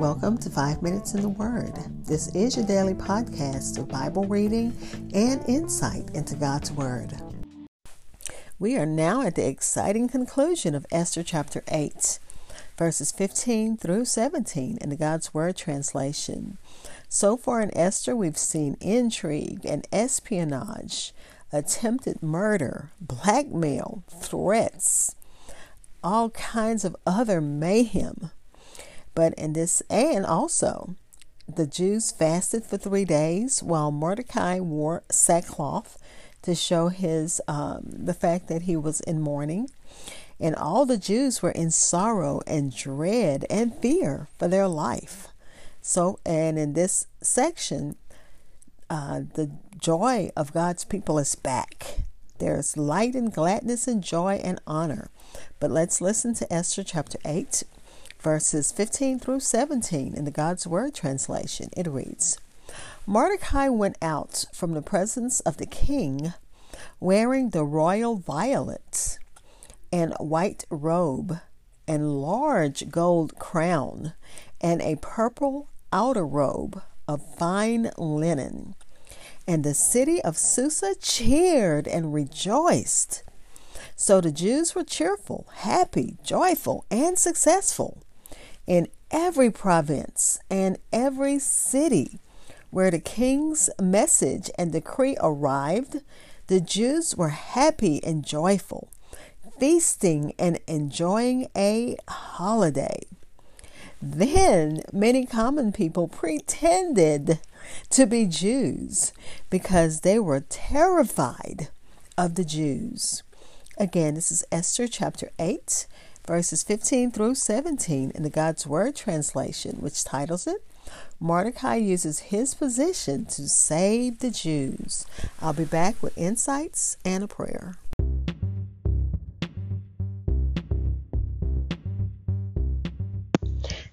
Welcome to Five Minutes in the Word. This is your daily podcast of Bible reading and insight into God's Word. We are now at the exciting conclusion of Esther chapter 8, verses 15 through 17 in the God's Word translation. So far in Esther, we've seen intrigue and espionage, attempted murder, blackmail, threats, all kinds of other mayhem. But in this, and also, the Jews fasted for three days while Mordecai wore sackcloth to show his um, the fact that he was in mourning, and all the Jews were in sorrow and dread and fear for their life. So, and in this section, uh, the joy of God's people is back. There's light and gladness and joy and honor. But let's listen to Esther chapter 8, verses 15 through 17 in the God's Word translation. It reads Mordecai went out from the presence of the king wearing the royal violet and white robe and large gold crown and a purple outer robe of fine linen. And the city of Susa cheered and rejoiced. So the Jews were cheerful, happy, joyful, and successful in every province and every city where the king's message and decree arrived. The Jews were happy and joyful, feasting and enjoying a holiday. Then many common people pretended to be Jews because they were terrified of the Jews. Again, this is Esther chapter 8, verses 15 through 17 in the God's Word translation, which titles it Mordecai uses his position to save the Jews. I'll be back with insights and a prayer.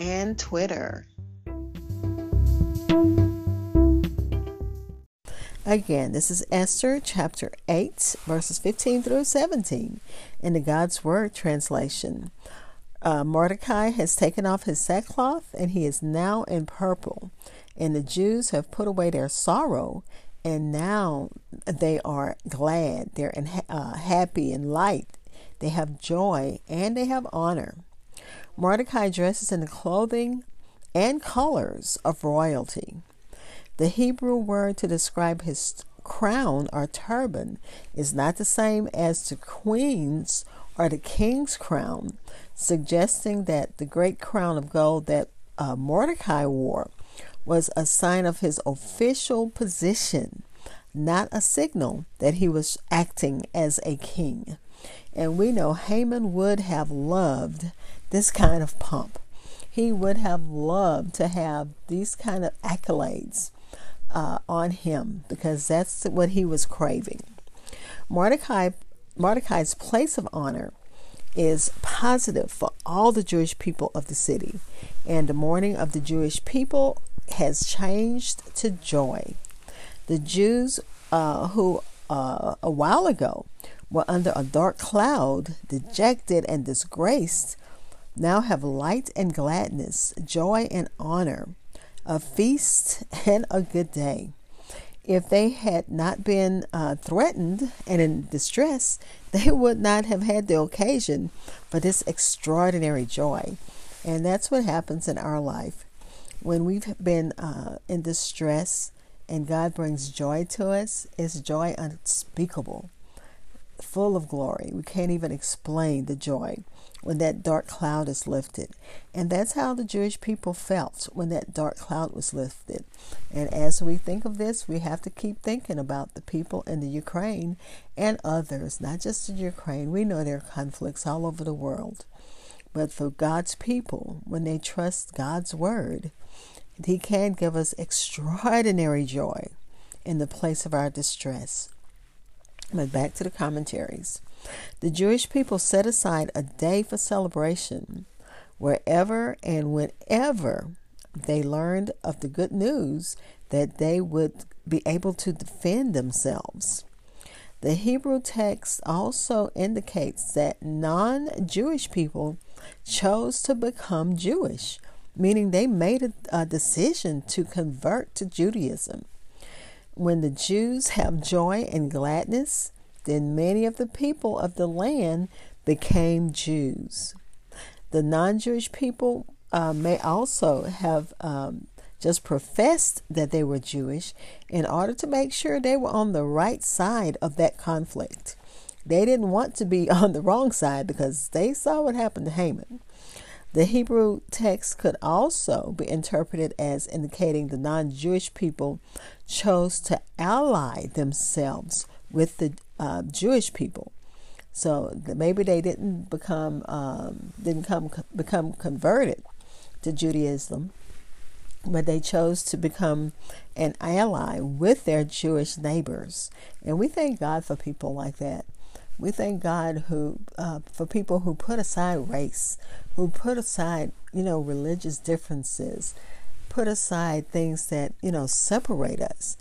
and Twitter. Again, this is Esther chapter 8, verses 15 through 17 in the God's Word translation. Uh, Mordecai has taken off his sackcloth and he is now in purple. And the Jews have put away their sorrow and now they are glad. They're in, uh, happy and light. They have joy and they have honor. Mordecai dresses in the clothing and colors of royalty. The Hebrew word to describe his crown or turban is not the same as the queen's or the king's crown, suggesting that the great crown of gold that uh, Mordecai wore was a sign of his official position, not a signal that he was acting as a king. And we know Haman would have loved this kind of pomp. He would have loved to have these kind of accolades uh, on him because that's what he was craving. Mordecai, Mordecai's place of honor is positive for all the Jewish people of the city, and the mourning of the Jewish people has changed to joy. The Jews uh, who uh, a while ago were under a dark cloud, dejected and disgraced, now have light and gladness, joy and honor a feast and a good day. If they had not been uh, threatened and in distress, they would not have had the occasion for this extraordinary joy. And that's what happens in our life. When we've been uh, in distress and God brings joy to us, it's joy unspeakable, full of glory. We can't even explain the joy when that dark cloud is lifted. And that's how the Jewish people felt when that dark cloud was lifted. And as we think of this, we have to keep thinking about the people in the Ukraine and others, not just in Ukraine. We know there are conflicts all over the world. But for God's people, when they trust God's word, He can give us extraordinary joy in the place of our distress. But back to the commentaries. The Jewish people set aside a day for celebration wherever and whenever they learned of the good news that they would be able to defend themselves. The Hebrew text also indicates that non Jewish people chose to become Jewish, meaning they made a, a, decision to convert to Judaism. When the Jews have joy and gladness, then many of the people of the land became Jews. The non Jewish people uh, may also have um, just professed that they were Jewish in order to make sure they were on the right side of that conflict. They didn't want to be on the wrong side because they saw what happened to Haman. The Hebrew text could also be interpreted as indicating the non Jewish people chose to ally themselves with the uh, Jewish people. So maybe they didn't become um, didn't come become converted to Judaism, but they chose to become an ally with their Jewish neighbors. And we thank God for people like that. We thank God who uh, for people who put aside race, who put aside you know religious differences, put aside things that you know separate us,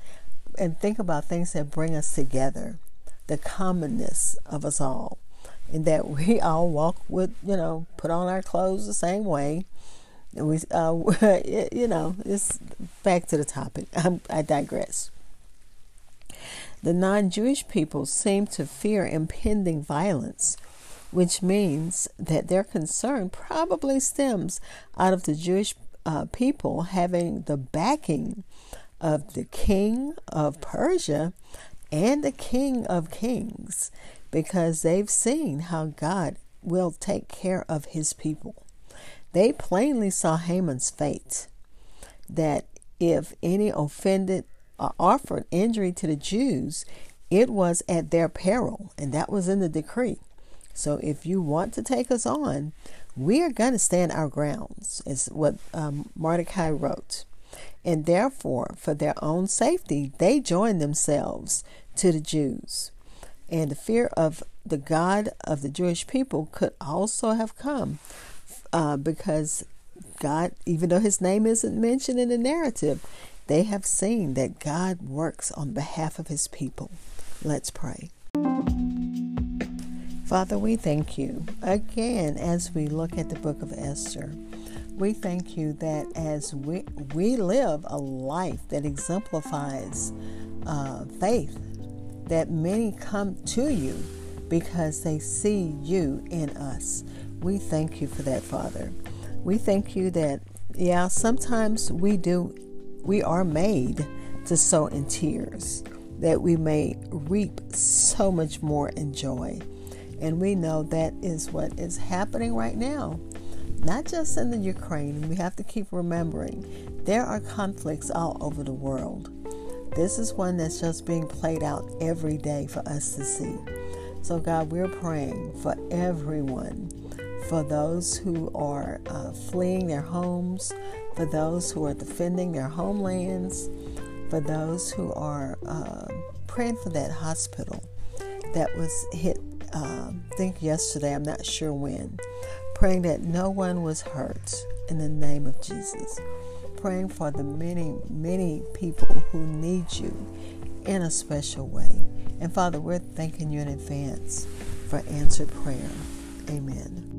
and think about things that bring us together, the commonness of us all, and that we all walk with you know put on our clothes the same way. And we, uh, you know, it's back to the topic. I'm, I digress. The non Jewish people seem to fear impending violence, which means that their concern probably stems out of the Jewish uh, people having the backing of the king of Persia and the king of kings because they've seen how God will take care of his people. They plainly saw Haman's fate that if any offended or offered injury to the Jews, it was at their peril, and that was in the decree. So if you want to take us on, we are going to stand our grounds, is what um, Mordecai wrote. And therefore, for their own safety, they joined themselves to the Jews. And the fear of the God of the Jewish people could also have come uh, because God, even though his name isn't mentioned in the narrative, they have seen that God works on behalf of his people. Let's pray. Father, we thank you again as we look at the book of Esther. We thank you that as we, we live a life that exemplifies uh, faith, that many come to you because they see you in us. We thank you for that, Father. We thank you that, yeah, sometimes we do, we are made to sow in tears, that we may reap so much more in joy. And we know that is what is happening right now, not just in the Ukraine. We have to keep remembering there are conflicts all over the world. This is one that's just being played out every day for us to see. So, God, we're praying for everyone for those who are uh, fleeing their homes, for those who are defending their homelands, for those who are uh, praying for that hospital that was hit, uh, I think yesterday, I'm not sure when, praying that no one was hurt in the name of Jesus. Praying for the many, many people who need you in a special way. And Father, we're thanking you in advance for answered prayer. Amen.